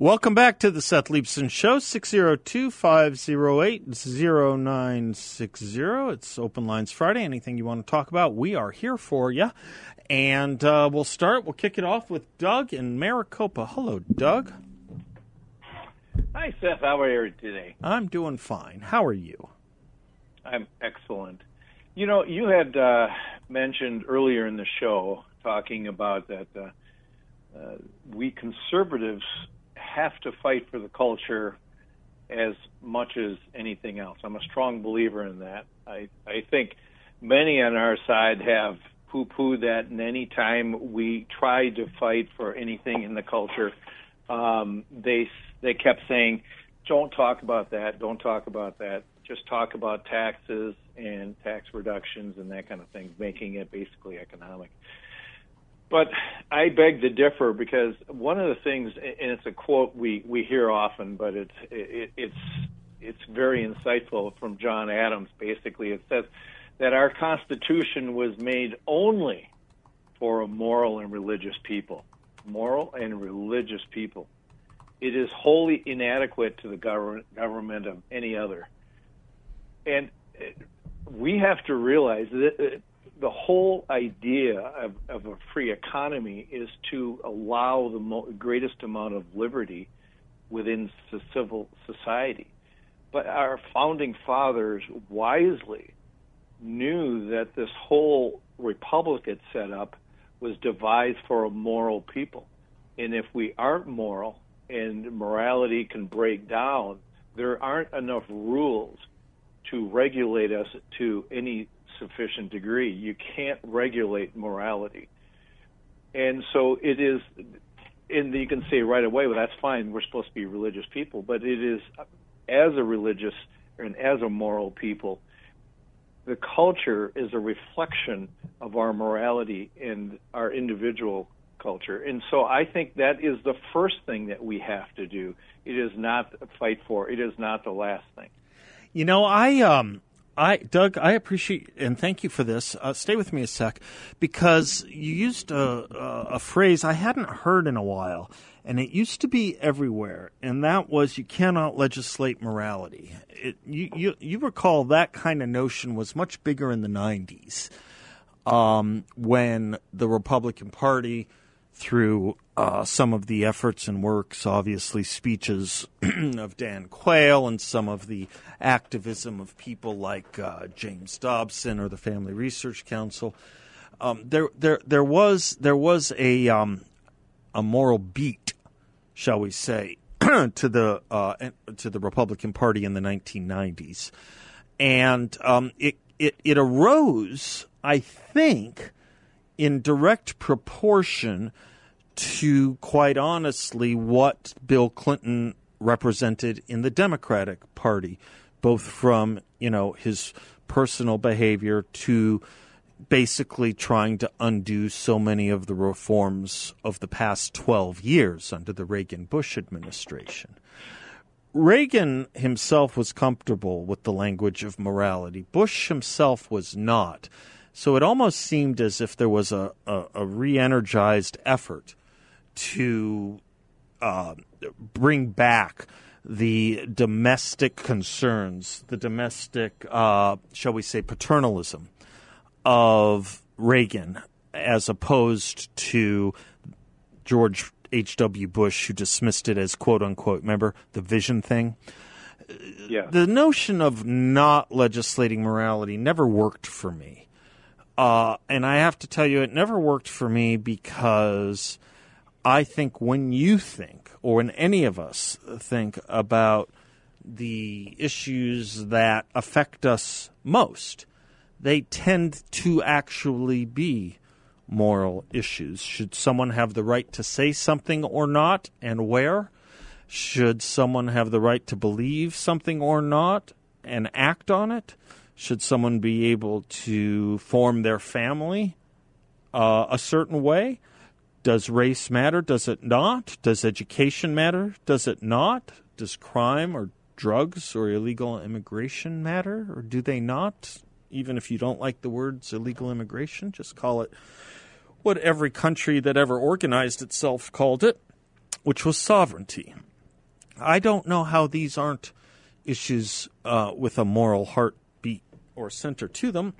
Welcome back to the Seth Leibsohn Show, 602 508 0960. It's Open Lines Friday. Anything you want to talk about, we are here for you. And uh, we'll start, we'll kick it off with Doug in Maricopa. Hello, Doug. Hi, Seth. How are you today? I'm doing fine. How are you? I'm excellent. You know, you had uh, mentioned earlier in the show talking about that uh, uh, we conservatives have to fight for the culture as much as anything else. I'm a strong believer in that. I, I think many on our side have poo pooed that, and any time we tried to fight for anything in the culture, um, they they kept saying, "Don't talk about that. Don't talk about that. Just talk about taxes and tax reductions and that kind of thing, making it basically economic." But I beg to differ because one of the things, and it's a quote we, we hear often, but it's it, it's it's very insightful from John Adams. Basically, it says that our Constitution was made only for a moral and religious people, moral and religious people. It is wholly inadequate to the government government of any other, and we have to realize that the whole idea of, of a free economy is to allow the mo- greatest amount of liberty within civil society. But our founding fathers wisely knew that this whole republic it set up was devised for a moral people. And if we aren't moral and morality can break down, there aren't enough rules to regulate us to any sufficient degree. You can't regulate morality. And so it is, and you can say right away, well, that's fine. We're supposed to be religious people. But it is, as a religious and as a moral people, the culture is a reflection of our morality and our individual culture. And so I think that is the first thing that we have to do. It is not fight for. It is not the last thing. You know, I um I, Doug, I appreciate and thank you for this. Uh, stay with me a sec, because you used a, a, phrase I hadn't heard in a while, and it used to be everywhere, and that was you cannot legislate morality. It, you, you, you recall that kind of notion was much bigger in the '90s, um, when the Republican Party through uh, some of the efforts and works, obviously speeches of Dan Quayle and some of the activism of people like uh, James Dobson or the Family Research Council. Um, there, there, there was there was a um, a moral beat, shall we say, to the uh, to the Republican Party in the 1990s, and um, it, it it arose, I think in direct proportion to, quite honestly, what Bill Clinton represented in the Democratic Party, both from you know his personal behavior to basically trying to undo so many of the reforms of the past 12 years under the Reagan Bush administration. Reagan himself was comfortable with the language of morality. Bush himself was not. So it almost seemed as if there was a, a, a re energized effort to uh, bring back the domestic concerns, the domestic, uh, shall we say, paternalism of Reagan as opposed to George H.W. Bush, who dismissed it as quote unquote, remember the vision thing? Yeah. The notion of not legislating morality never worked for me. Uh, and I have to tell you, it never worked for me because I think when you think, or when any of us think about the issues that affect us most, they tend to actually be moral issues. Should someone have the right to say something or not, and where? Should someone have the right to believe something or not and act on it? Should someone be able to form their family uh, a certain way? Does race matter? Does it not? Does education matter? Does it not? Does crime or drugs or illegal immigration matter, or do they not? Even if you don't like the words illegal immigration, just call it what every country that ever organized itself called it, which was sovereignty. I don't know how these aren't issues uh, with a moral heartbeat or center to them.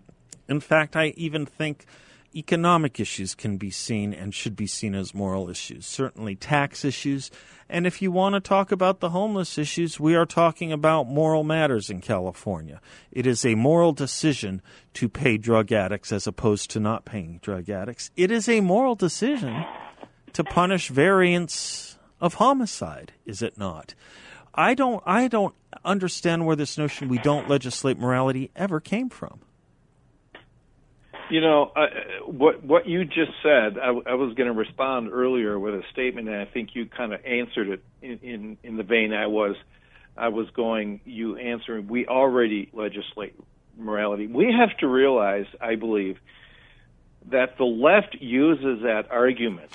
In fact, I even think economic issues can be seen and should be seen as moral issues. Certainly, tax issues. And if you want to talk about the homeless issues, we are talking about moral matters in California. It is a moral decision to pay drug addicts as opposed to not paying drug addicts. It is a moral decision to punish variants of homicide, is it not? I don't I don't understand where this notion we don't legislate morality ever came from. You know, uh, what what you just said, I, I was going to respond earlier with a statement, and I think you kind of answered it in, in in the vein I was I was going. You answering, we already legislate morality. We have to realize, I believe, that the left uses that argument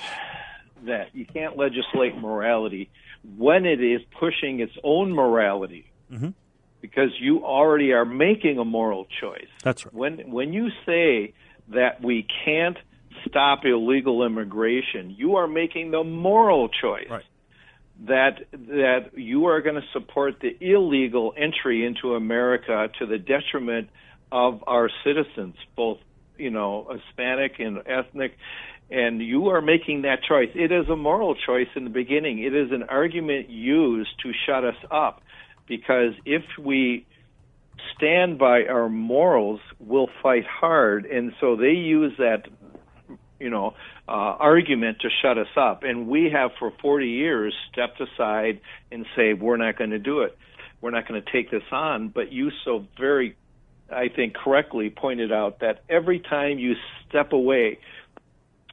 that you can't legislate morality when it is pushing its own morality. Mm-hmm because you already are making a moral choice. That's right. When when you say that we can't stop illegal immigration, you are making the moral choice. Right. That that you are going to support the illegal entry into America to the detriment of our citizens, both you know Hispanic and ethnic, and you are making that choice. It is a moral choice in the beginning. It is an argument used to shut us up because if we stand by our morals, we'll fight hard. And so they use that, you know, uh, argument to shut us up. And we have for 40 years stepped aside and say we're not going to do it. We're not going to take this on. But you so very, I think, correctly pointed out that every time you step away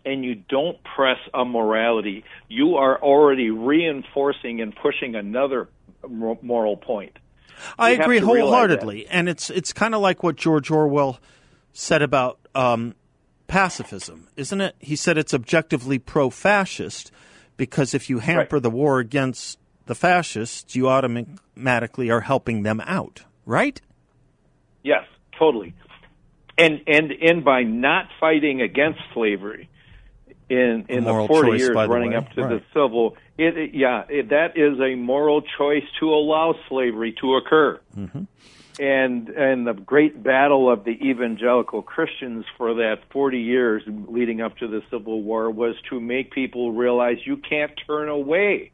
and you don't press a morality, you are already reinforcing and pushing another moral point. I we agree wholeheartedly, and it's it's kind of like what George Orwell said about um, pacifism, isn't it? He said it's objectively pro-fascist because if you hamper right. the war against the fascists, you automatically are helping them out, right? Yes, totally. And and and by not fighting against slavery in in the 40 years running up to right. the civil it, it yeah, it, that is a moral choice to allow slavery to occur. Mm-hmm. And and the great battle of the evangelical Christians for that 40 years leading up to the Civil War was to make people realize you can't turn away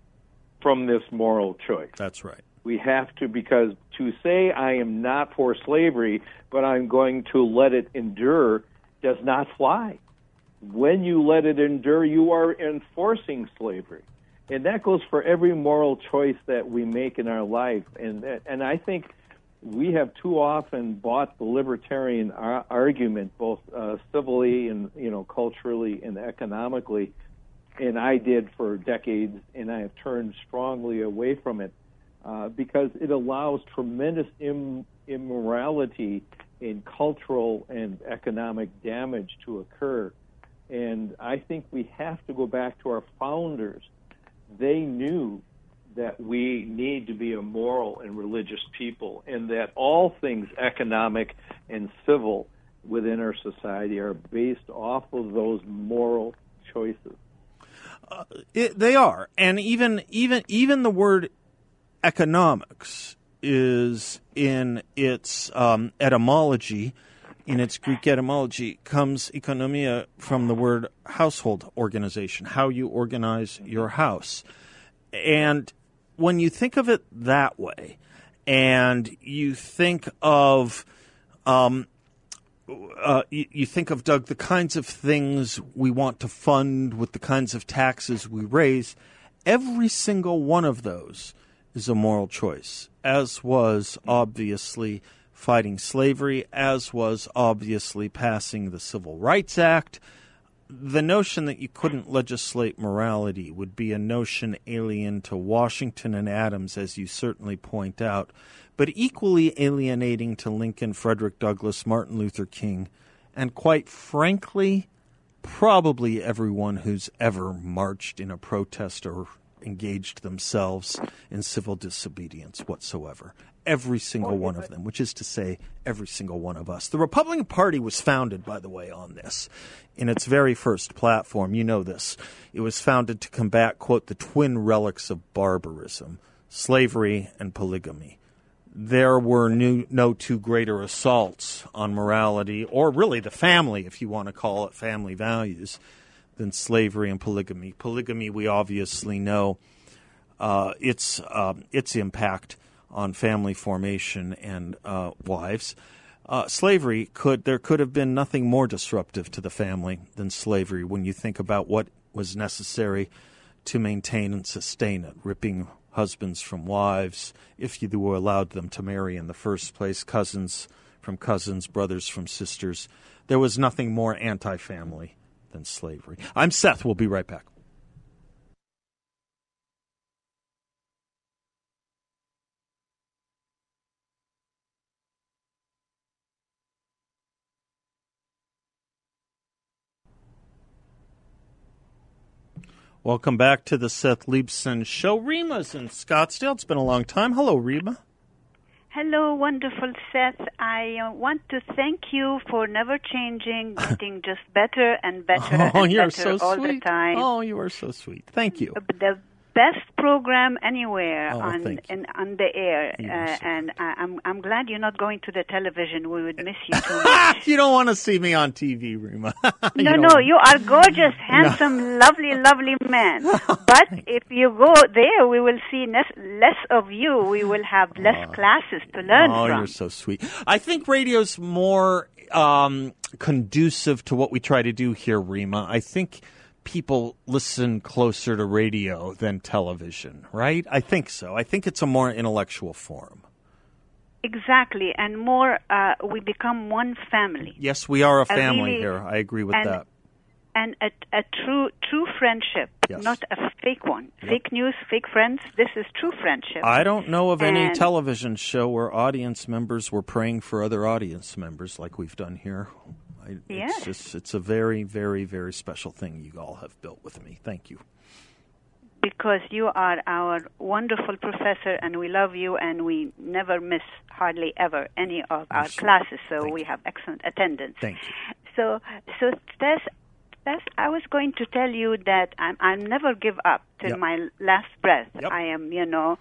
from this moral choice. That's right. We have to because to say I am not for slavery, but I'm going to let it endure does not fly. When you let it endure, you are enforcing slavery and that goes for every moral choice that we make in our life. And and I think we have too often bought the libertarian ar- argument, both uh, civilly and you know culturally and economically. And I did for decades, and I have turned strongly away from it uh, because it allows tremendous Im- immorality in cultural and economic damage to occur. And I think we have to go back to our founders. They knew that we need to be a moral and religious people, and that all things economic and civil within our society are based off of those moral choices. Uh, it, they are, and even even even the word economics is in its um, etymology in its Greek etymology comes economia from the word household organization, how you organize your house. And when you think of it that way, and you think of um, uh, you, you, think of Doug the kinds of things we want to fund with the kinds of taxes we raise. Every single one of those is a moral choice, as was obviously fighting slavery, as was obviously passing the Civil Rights Act. the notion that you couldn't legislate morality would be a notion alien to Washington and Adams, as you certainly point out, but equally alienating to Lincoln, Frederick Douglass, Martin Luther King, and quite frankly, probably everyone who's ever marched in a protest or engaged themselves in civil disobedience whatsoever. Every single one of them, which is to say, every single one of us. The Republican Party was founded, by the way, on this. In its very first platform, you know this. It was founded to combat, quote, the twin relics of barbarism, slavery and polygamy there were new, no two greater assaults on morality, or really the family, if you want to call it family values, than slavery and polygamy. Polygamy, we obviously know uh, its uh, its impact on family formation and uh, wives. Uh, slavery could there could have been nothing more disruptive to the family than slavery when you think about what was necessary to maintain and sustain it, ripping husbands from wives, if you were allowed them to marry in the first place, cousins from cousins, brothers from sisters. There was nothing more anti family than slavery. I'm Seth. We'll be right back. Welcome back to the Seth Leibsohn Show. Rima's in Scottsdale. It's been a long time. Hello, Rima. Hello, wonderful Seth. I uh, want to thank you for never changing, getting just better and better oh, and you're better so all sweet. the time. Oh, you are so sweet. Thank you. The best program anywhere Oh, on on the air, uh, and I, I'm I'm glad you're not going to the television. We would miss you too much. you don't want to see me on TV, Rima. No, no, you are gorgeous, handsome, lovely, lovely man. But if you go there, we will see less, less of you. We will have less classes to learn Oh, from. you're so sweet. I think radio's more um, conducive to what we try to do here, Rima. I think people listen closer to radio than television, right? I think so. I think it's a more intellectual form. Exactly, and more, uh, we become one family. Yes, we are a family really- here. I agree with and- that. and a, a true true friendship, Yes. not a fake one. Fake news, fake friends. This is true friendship. I don't know of any television show where audience members were praying for other audience members like we've done here. I, Yes. It's just it's a very very very special thing you all have built with me. Thank you. because you are our wonderful professor, and we love you, and we never miss hardly ever any of our sure. classes. So Thank we you. have excellent attendance. Thank you. So, so Tess, Tess, I was going to tell you that I'm, I'll never give up till Yep. my last breath. Yep. I am, you know,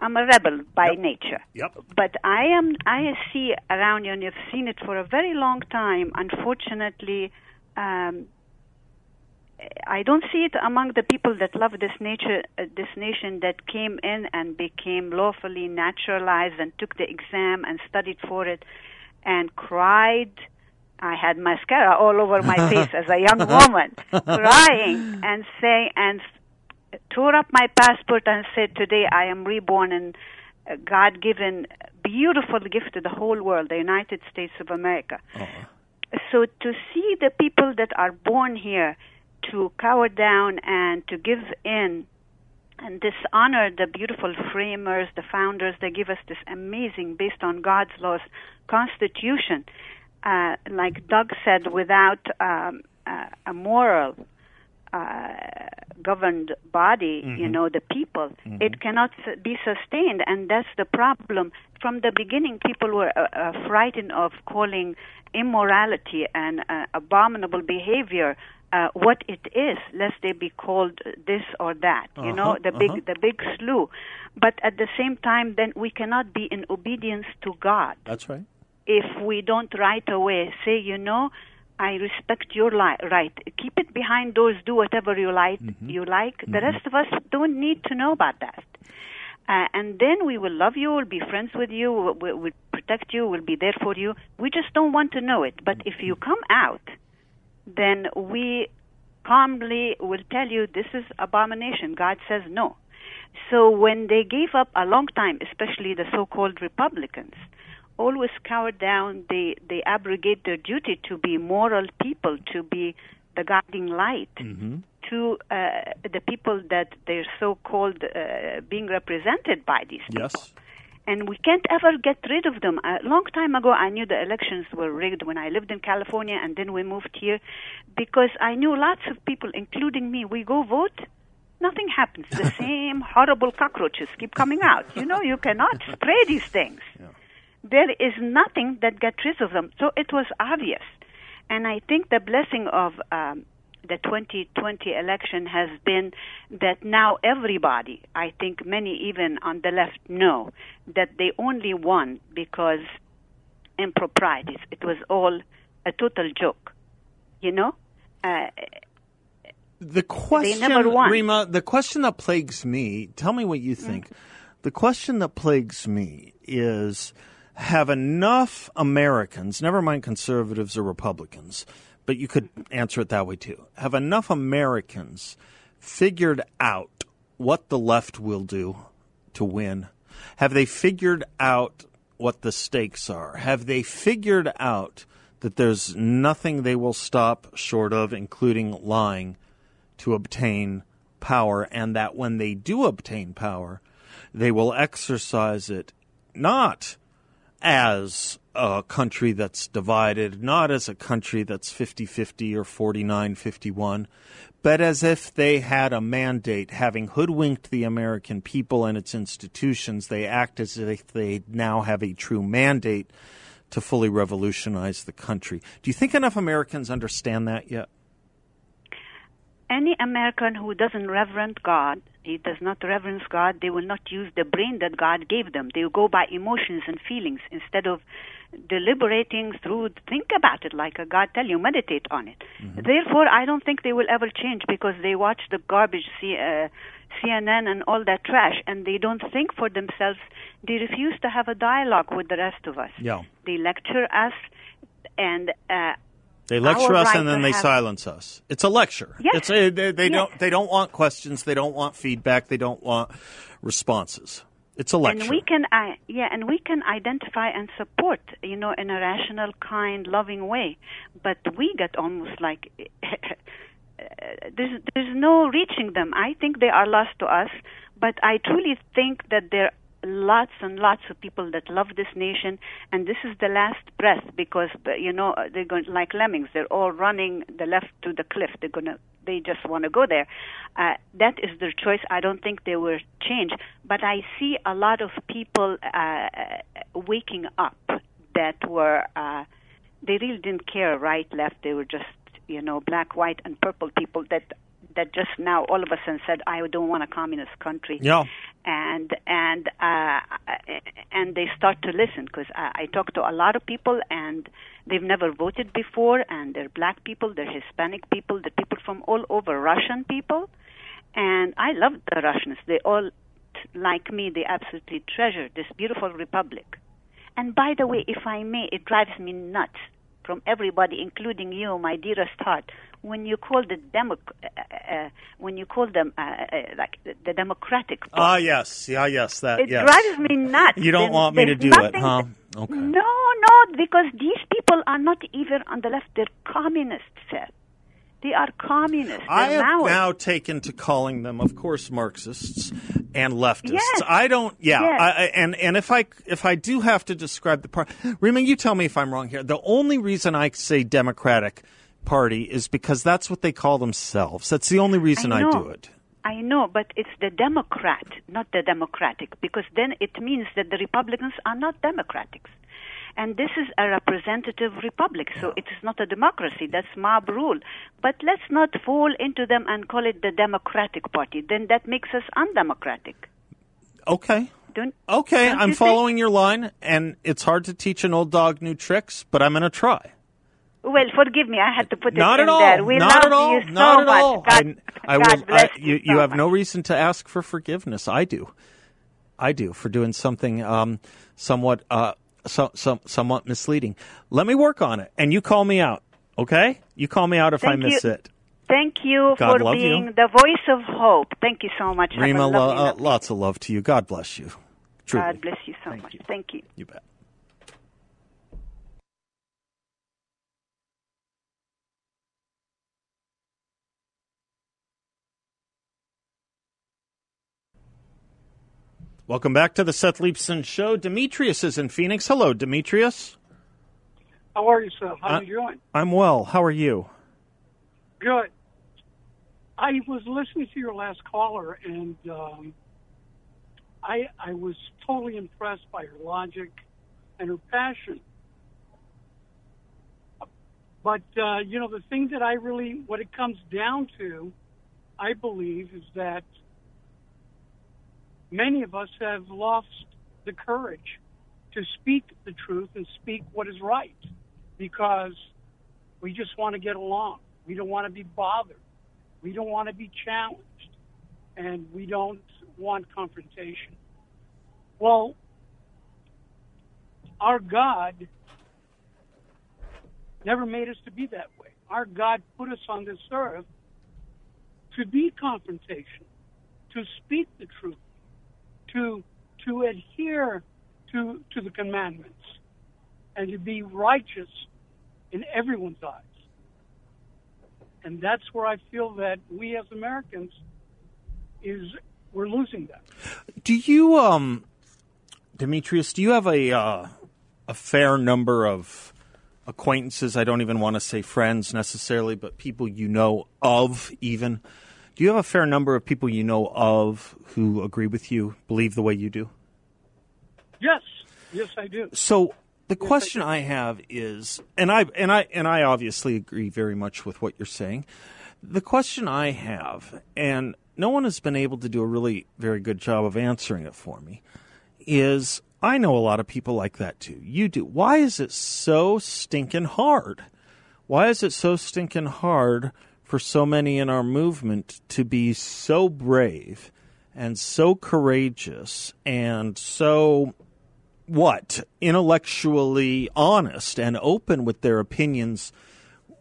I'm a rebel by Yep. nature. Yep. But I am, I see around you, and you've seen it for a very long time. Unfortunately, um, I don't see it among the people that love this nature, uh, this nation that came in and became lawfully naturalized and took the exam and studied for it and cried. I had mascara all over my face as a young woman, crying and saying and tore up my passport and said, "Today I am reborn and a God-given, beautiful gift to the whole world, the United States of America." So to see the people that are born here to cower down and to give in and dishonor the beautiful framers, the founders, they give us this amazing, based on God's laws, constitution. Uh, like Doug said, without um, uh, a moral uh, governed body, you know, the people, it cannot be sustained, and that's the problem. From the beginning, people were uh, uh, frightened of calling immorality and uh, abominable behavior uh, what it is, lest they be called this or that. You know, Uh-huh, the big uh-huh. the big slew. But at the same time, then we cannot be in obedience to God That's right. if we don't right away say, you know, I respect your li- right. Keep it behind doors. Do whatever you like. Mm-hmm. You like. The rest of us don't need to know about that. Uh, and then we will love you. We'll be friends with you. We'll, we'll, we'll protect you. We'll be there for you. We just don't want to know it. But if you come out, then we calmly will tell you this is abomination. God says no. So when they gave up a long time, especially the so-called Republicans, always cower down. They they abrogate their duty to be moral people, to be the guiding light Mm-hmm. to uh, the people that they're so called uh, being represented by these people. Yes. And we can't ever get rid of them. A long time ago, I knew the elections were rigged when I lived in California, and then we moved here because I knew lots of people, including me, we go vote, nothing happens. The same horrible cockroaches keep coming out. You know, you cannot spray these things. There is nothing that gets rid of them. So it was obvious. And I think the blessing of um, the 2020 election has been that now everybody, I think many even on the left, know that they only won because improprieties. It was all a total joke. You know? Uh, The question. Rima, the question that plagues me, tell me what you think. The question that plagues me is have enough Americans, never mind conservatives or Republicans, but you could answer it that way too, have enough Americans figured out what the left will do to win? Have they figured out what the stakes are? Have they figured out that there's nothing they will stop short of, including lying, to obtain power, and that when they do obtain power, they will exercise it not as a country that's divided, not as a country that's 50 50 or 49 51, but as if they had a mandate, having hoodwinked the American people and its institutions, they act as if they now have a true mandate to fully revolutionize the country. Do you think enough Americans understand that yet? any American who doesn't reverence God, he does not reverence God, they will not use the brain that God gave them. They will go by emotions and feelings instead of deliberating through, think about it like a God tell you, meditate on it. Therefore, I don't think they will ever change because they watch the garbage C, uh, CNN and all that trash and they don't think for themselves. They refuse to have a dialogue with the rest of us. Yeah. They lecture us and uh, They lecture Our us right and then they have- silence us. It's a lecture. Yes. It's a, they, they Yes. don't they don't want questions. They don't want feedback. They don't want responses. It's a lecture. And we can, uh, yeah, and we can identify and support, you know, in a rational, kind, loving way. But we get almost like there's there's no reaching them. I think they are lost to us, but I truly think that there are lots and lots of people that love this nation, and this is the last breath because you know they're going like lemmings. They're all running the left to the cliff. They're gonna they just want to go there. Uh, that is their choice. I don't think they will change, but I see a lot of people uh, waking up that were uh, they really didn't care right left. They were just you know black, white, and purple people that that just now all of a sudden said I don't want a communist country yeah. And and uh, and they start to listen because I, I talk to a lot of people and they've never voted before and they're black people, they're Hispanic people, they're people from all over, Russian people, and I love the Russians. They all, like me, they absolutely treasure this beautiful republic. And by the way, if I may, it drives me nuts from everybody, including you, my dearest heart, when you call the demo, uh, uh, when you call them uh, uh, like the, Democratic Party. Ah, yes. Yeah, yes. That. It yes. drives me nuts. You don't Then want me to do it, huh? Okay. No, no, because these people are not even on the left. They're communists, sir. They are communists. I have now taken to calling them, of course, Marxists and leftists. Yes. I don't. Yeah, Yes. I, I- and and if I if I do have to describe the party, Rima, you tell me if I'm wrong here. The only reason I say Democratic Party is because that's what they call themselves. That's the only reason I, know. do it. I know, but it's the Democrat, not the Democratic, because then it means that the Republicans are not Democrats. And this is a representative republic, so it is not a democracy. That's mob rule. But let's not fall into them and call it the Democratic Party. Then that makes us undemocratic. Okay. Don't, Okay, don't I'm you think? following your line, and it's hard to teach an old dog new tricks, but I'm going to try. Well, forgive me. I had to put it Not in at all. there. We Not love at all. you so Not at much. all. God, I, I God will. bless I, you, so you have no reason to ask for forgiveness. I do. I do for doing something um, somewhat uh, so, some, somewhat misleading. Let me work on it, and you call me out. Okay? You call me out if I miss you. it. Thank you God for love you. being the voice of hope. Thank you so much. Rima, lo- uh, lots of love to you. God bless you. Truly. God bless you so Thank much. you. Thank you. You bet. Welcome back to the Seth Leibsohn Show. Demetrius is in Phoenix. Hello, Demetrius. How are you, sir? How Uh, are you doing? I'm well. How are you? Good. I was listening to your last caller, and um, I I was totally impressed by her logic and her passion. But uh, you know, the thing that I really, what it comes down to, I believe, is that many of us have lost the courage to speak the truth and speak what is right because we just want to get along. We don't want to be bothered. We don't want to be challenged. And we don't want confrontation. Well, our God never made us to be that way. Our God put us on this earth to be confrontation, to speak the truth, to to adhere to to the commandments, and to be righteous in everyone's eyes. And that's where I feel that we as Americans is we're losing that. Do you, um, Demetrius? Do you have a uh, a fair number of acquaintances? I don't even want to say friends necessarily, but people you know of, even. Do you have a fair number of people you know of who agree with you, believe the way you do? Yes, yes, I do. So the question I have is, and I and I and I obviously agree very much with what you're saying. The question I have, and no one has been able to do a really very good job of answering it for me, is I know a lot of people like that too. You do. Why is it so stinking hard? Why is it so stinking hard for so many in our movement to be so brave and so courageous and so what intellectually honest and open with their opinions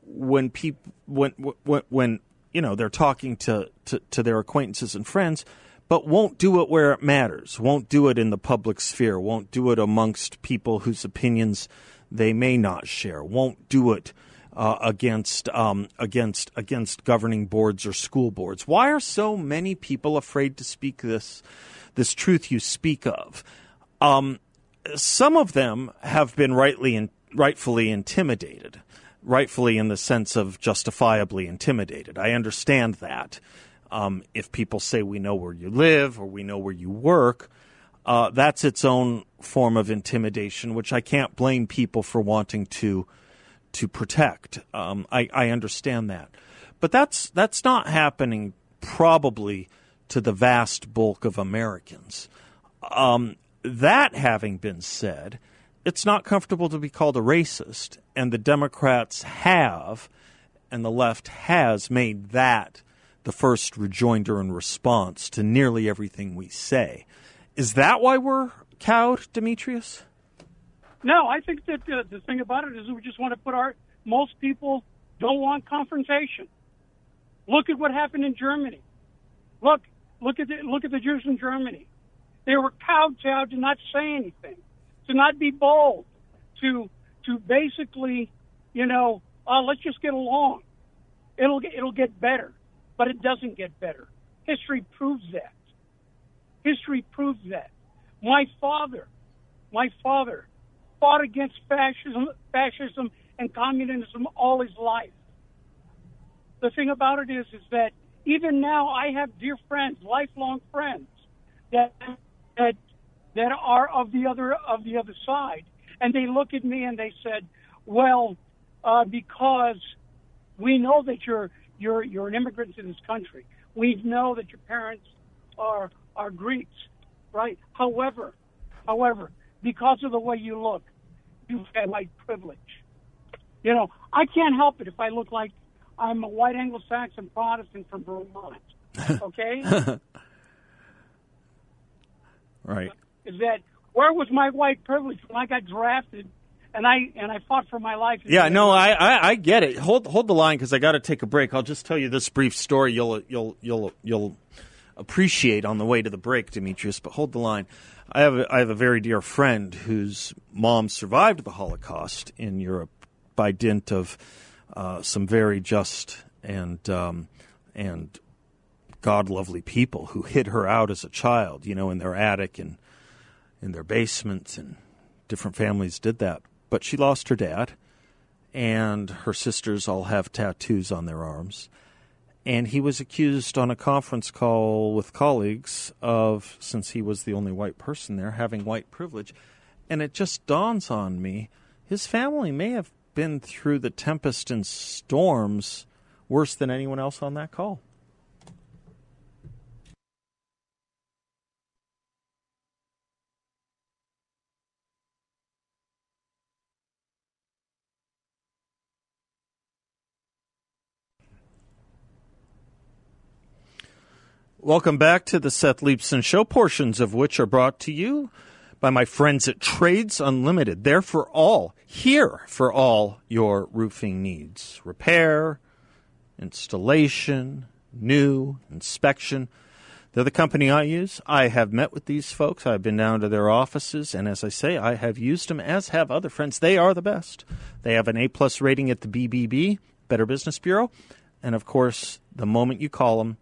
when people when when when you know they're talking to, to to their acquaintances and friends but won't do it where it matters won't do it in the public sphere won't do it amongst people whose opinions they may not share won't do it uh, against um, against against governing boards or school boards why are so many people afraid to speak this this truth you speak of um, some of them have been rightly in, rightfully intimidated, rightfully in the sense of justifiably intimidated. I understand that. Um, if people say we know where you live or we know where you work, uh, that's its own form of intimidation, which I can't blame people for wanting to to protect. Um, I, I understand that, but that's that's not happening probably to the vast bulk of Americans. Um, that having been said, it's not comfortable to be called a racist, and the Democrats have, and the left has made that the first rejoinder and response to nearly everything we say. Is that why we're cowed, Demetrius? No, I think that uh, the thing about it is we just want to put our most people don't want confrontation. Look at what happened in Germany. Look, look at the look at the Jews in Germany. They were kowtowed to not say anything, to not be bold, to to basically, you know, uh, let's just get along. It'll it'll get better, but it doesn't get better. History proves that. History proves that. My father, my father, fought against fascism, fascism and communism all his life. The thing about it is, is that even now I have dear friends, lifelong friends, that that that are of the other of the other side, and they look at me and they said, "Well, uh, because we know that you're you're you're an immigrant to this country. We know that your parents are are Greeks, right? However, however, because of the way you look, you have white privilege. You know, I can't help it if I look like I'm a white Anglo-Saxon Protestant from Vermont. Okay." Right. is that where was my white privilege when I got drafted and I and I fought for my life? Yeah, no, I, I, I get it. Hold hold the line because I got to take a break. I'll just tell you this brief story. You'll you'll you'll you'll appreciate on the way to the break, Demetrius. But hold the line. I have a, I have a very dear friend whose mom survived the Holocaust in Europe by dint of uh, some very just and um, and God lovely people who hid her out as a child, you know, in their attic and in their basements, and different families did that. But she lost her dad, and her sisters all have tattoos on their arms. And he was accused on a conference call with colleagues of, since he was the only white person there, having white privilege. And it just dawns on me his family may have been through the tempest and storms worse than anyone else on that call. Welcome back to the Seth Leibsohn Show, portions of which are brought to you by my friends at Trades Unlimited. They're for all, here for all your roofing needs repair, installation, new, inspection. They're the company I use. I have met with these folks. I've been down to their offices, and as I say, I have used them, as have other friends. They are the best. They have an A plus rating at the BBB, Better Business Bureau, and of course, the moment you call them,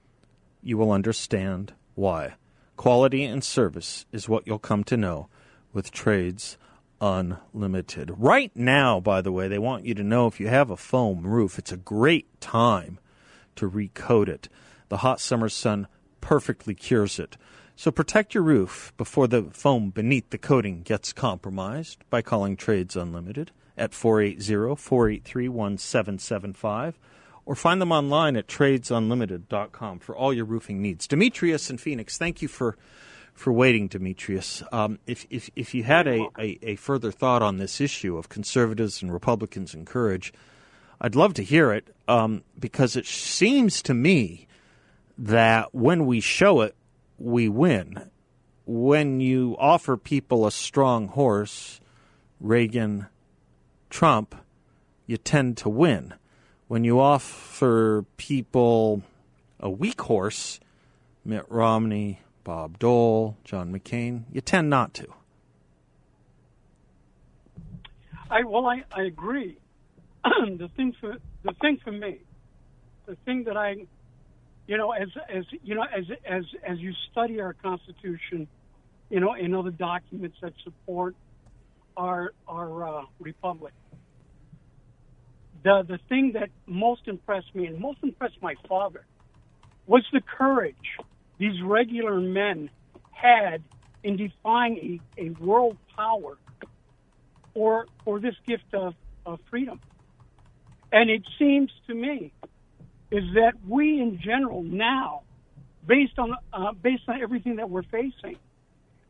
you will understand why. Quality and service is what you'll come to know with Trades Unlimited. Right now, by the way, they want you to know if you have a foam roof, it's a great time to recoat it. The hot summer sun perfectly cures it. So protect your roof before the foam beneath the coating gets compromised by calling Trades Unlimited at 480 483 1775 or find them online at tradesunlimited.com for all your roofing needs. Demetrius in Phoenix, thank you for for waiting, Demetrius. Um, if, if, if you had a, a, a, further thought on this issue of conservatives and Republicans and courage, I'd love to hear it um, because it seems to me that when we show it, we win. When you offer people a strong horse, Reagan, Trump, you tend to win. When you offer people a weak horse, Mitt Romney, Bob Dole, John McCain, you tend not to. I well, I, I agree. the thing for the thing for me, the thing that I, you know, as as you know, as as as you study our Constitution, you know, and other documents that support our our uh, republic, the the thing that most impressed me and most impressed my father was the courage these regular men had in defying a, a world power for for this gift of, of freedom. And it seems to me is that we in general now, based on uh, based on everything that we're facing,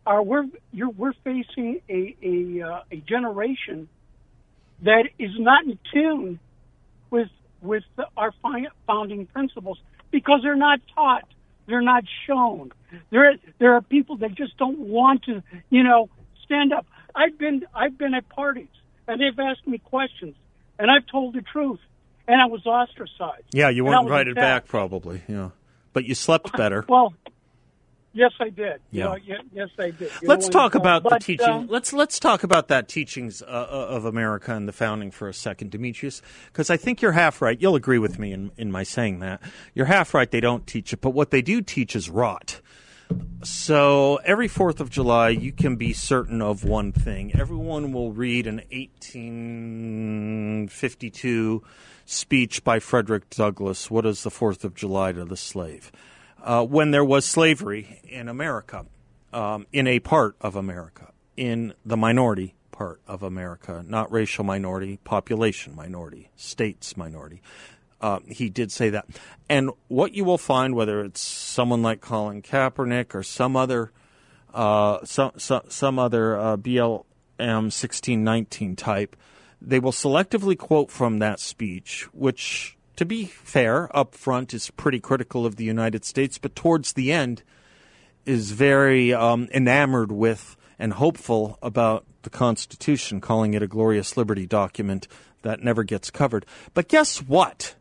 are we're we're facing a a, uh, a generation that is not in tune with with our founding principles because they're not taught they're not shown. There, there are people that just don't want to, you know, stand up. I've been, I've been at parties, and they've asked me questions, and I've told the truth, and I was ostracized. Yeah, you weren't invited back, probably. Yeah, but you slept better. well, Yes, I did. Yeah. You know, yes, I did. You let's talk about but, the teaching. Um, let's let's talk about that teachings uh, uh, of America and the founding for a second, Demetrius, because I think you're half right. You'll agree with me in in my saying that you're half right. They don't teach it, but what they do teach is rot. So every Fourth of July, you can be certain of one thing: everyone will read an 1852 speech by Frederick Douglass. What is the Fourth of July to the slave? Uh, when there was slavery in America, um, in a part of America, in the minority part of America, not racial minority, population minority, states minority. Uh, he did say that. And what you will find, whether it's someone like Colin Kaepernick or some other, uh, some, some, some other uh, BLM 1619 type, they will selectively quote from that speech, which to be fair, up front is pretty critical of the United States, but towards the end is very um, enamored with and hopeful about the Constitution, calling it a glorious liberty document that never gets covered. But guess what?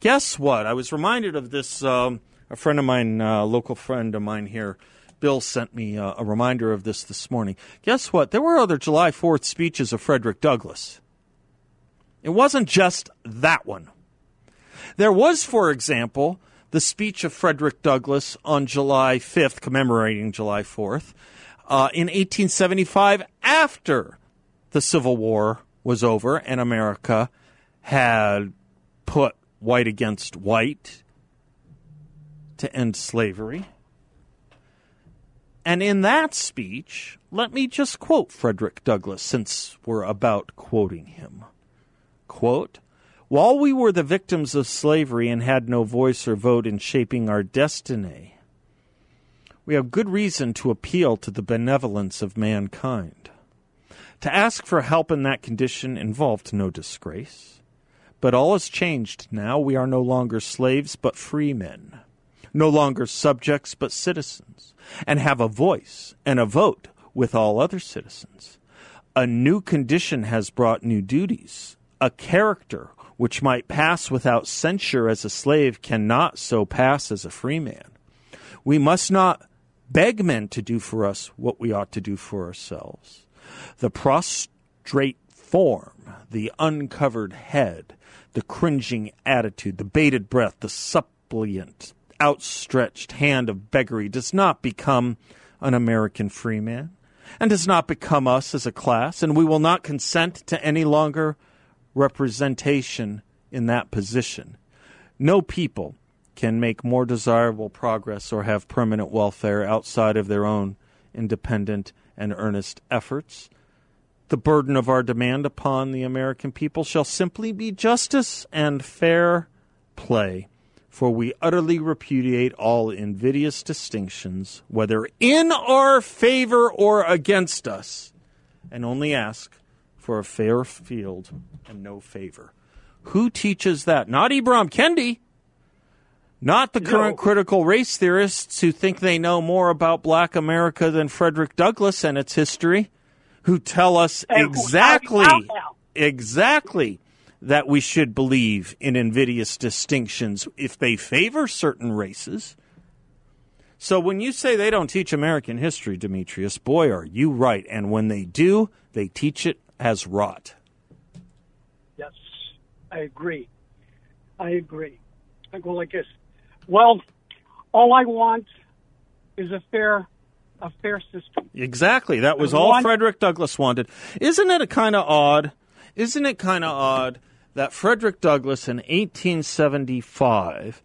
Guess what? I was reminded of this. Um, a friend of mine, a uh, local friend of mine here, Bill, sent me uh, a reminder of this this morning. Guess what? There were other July 4th speeches of Frederick Douglass. It wasn't just that one. There was, for example, the speech of Frederick Douglass on July 5th, commemorating July 4th, uh, in 1875, after the Civil War was over and America had put white against white to end slavery. And in that speech, let me just quote Frederick Douglass since we're about quoting him. Quote, While we were the victims of slavery and had no voice or vote in shaping our destiny, we have good reason to appeal to the benevolence of mankind. To ask for help in that condition involved no disgrace. But all has changed now. We are no longer slaves, but free men, no longer subjects, but citizens, and have a voice and a vote with all other citizens. A new condition has brought new duties. A character which might pass without censure as a slave cannot so pass as a free man. We must not beg men to do for us what we ought to do for ourselves. The prostrate form, the uncovered head, the cringing attitude, the bated breath, the suppliant, outstretched hand of beggary does not become an American freeman and does not become us as a class, and we will not consent to any longer representation in that position. No people can make more desirable progress or have permanent welfare outside of their own independent and earnest efforts. The burden of our demand upon the American people shall simply be justice and fair play, for we utterly repudiate all invidious distinctions, whether in our favor or against us, and only ask for a fair field and no favor. Who teaches that? Not Ibram Kendi. Not the current No. critical race theorists who think they know more about black America than Frederick Douglass and its history, who tell us exactly, exactly that we should believe in invidious distinctions if they favor certain races. So when you say they don't teach American history, Demetrius, boy, are you right. And when they do, they teach it as rot. Yes, I agree. I agree. I go like this. Well, all I want is a fair, a fair system. Exactly. That was all Frederick Douglass wanted. Isn't it a kind of odd? Isn't it kind of odd that Frederick Douglass in 1875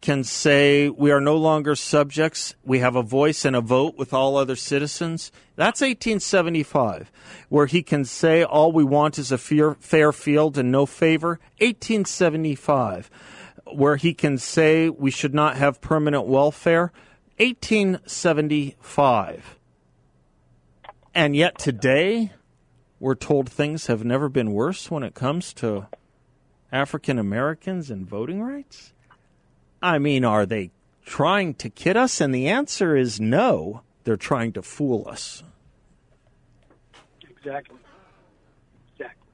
can say we are no longer subjects, we have a voice and a vote with all other citizens? That's 1875. Where he can say all we want is a fair, fair field and no favor? 1875. Where he can say we should not have permanent welfare? 1875. And yet today, we're told things have never been worse when it comes to African Americans and voting rights? I mean, are they trying to kid us? And the answer is no. They're trying to fool us. Exactly. Exactly.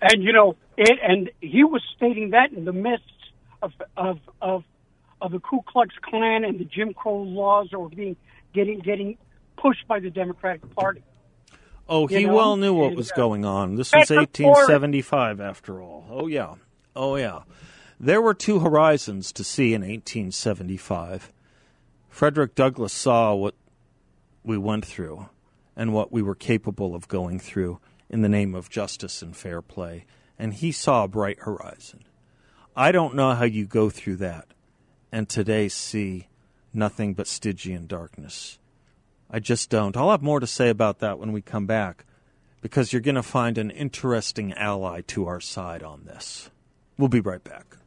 And you know, it, and he was stating that in the midst of of of of the Ku Klux Klan and the Jim Crow laws that were being getting getting pushed by the Democratic Party. Oh, You he know, well knew what was uh, going on. This was 1875, after all. Oh, yeah. Oh, yeah. There were two horizons to see in 1875. Frederick Douglass saw what we went through and what we were capable of going through in the name of justice and fair play, and he saw a bright horizon. I don't know how you go through that and today see nothing but Stygian darkness. I just don't. I'll have more to say about that when we come back because you're going to find an interesting ally to our side on this. We'll be right back.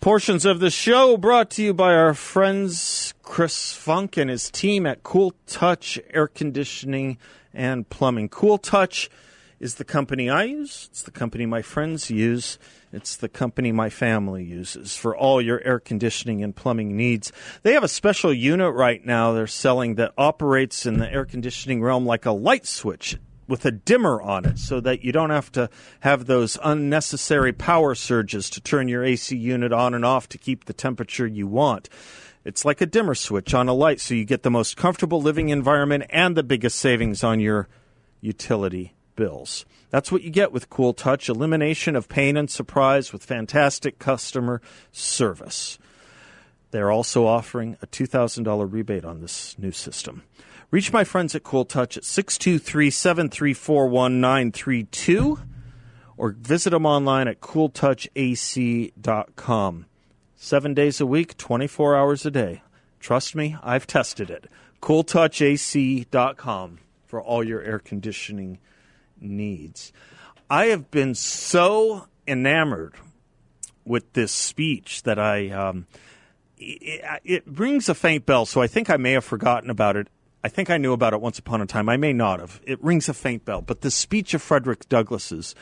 Portions of the show brought to you by our friends Chris Funk and his team at Cool Touch Air Conditioning and Plumbing. Cool Touch is the company I use, it's the company my friends use, it's the company my family uses for all your air conditioning and plumbing needs. They have a special unit right now they're selling that operates in the air conditioning realm like a light switch with a dimmer on it so that you don't have to have those unnecessary power surges to turn your AC unit on and off to keep the temperature you want. It's like a dimmer switch on a light so you get the most comfortable living environment and the biggest savings on your utility bills. That's what you get with Cool Touch elimination of pain and surprise with fantastic customer service. They're also offering a $2,000 rebate on this new system. Reach my friends at Cool Touch at 623 734 1932 or visit them online at cooltouchac.com. Seven days a week, 24 hours a day. Trust me, I've tested it. cooltouchac.com for all your air conditioning needs. I have been so enamored with this speech that I. Um, it, it rings a faint bell, so I think I may have forgotten about it I think I knew about it once upon a time. I may not have. It rings a faint bell. But the speech of Frederick Douglass's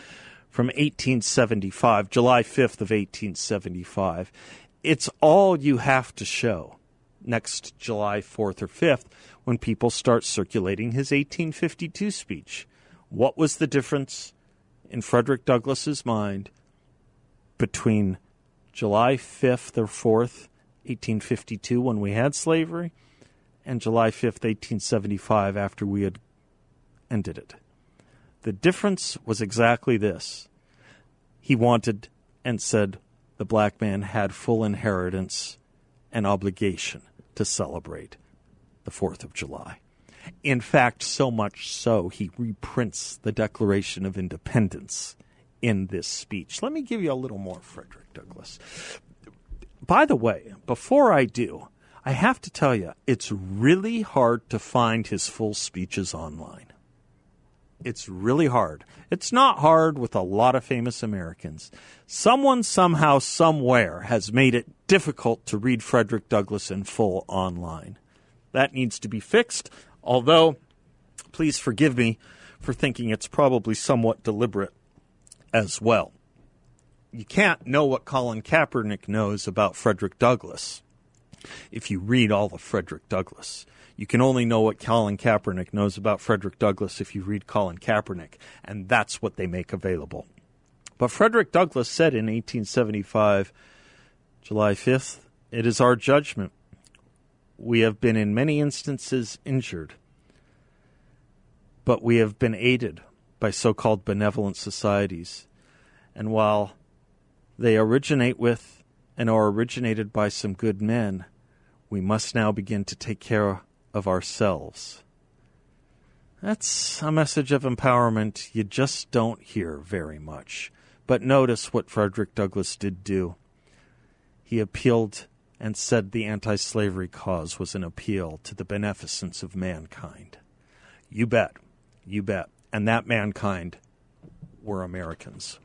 from 1875, July 5th of 1875, it's all you have to show next July 4th or 5th when people start circulating his 1852 speech. What was the difference in Frederick Douglass's mind between July 5th or 4th, 1852, when we had slavery, and July 5th, 1875, after we had ended it. The difference was exactly this. He wanted and said the black man had full inheritance and obligation to celebrate the 4th of July. In fact, so much so, he reprints the Declaration of Independence in this speech. Let me give you a little more, Frederick Douglass. By the way, before I do, I have to tell you, it's really hard to find his full speeches online. It's really hard. It's not hard with a lot of famous Americans. Someone, somehow, somewhere has made it difficult to read Frederick Douglass in full online. That needs to be fixed, although, please forgive me for thinking it's probably somewhat deliberate as well. You can't know what Colin Kaepernick knows about Frederick Douglass if you read all of Frederick Douglass. You can only know what Colin Kaepernick knows about Frederick Douglass if you read Colin Kaepernick, and that's what they make available. But Frederick Douglass said in 1875, July 5th, it is our judgment. We have been in many instances injured, but we have been aided by so called benevolent societies. And while they originate with and are originated by some good men, we must now begin to take care of ourselves. That's a message of empowerment you just don't hear very much. But notice what Frederick Douglass did do. He appealed and said the anti slavery cause was an appeal to the beneficence of mankind. You bet. You bet. And that mankind were Americans.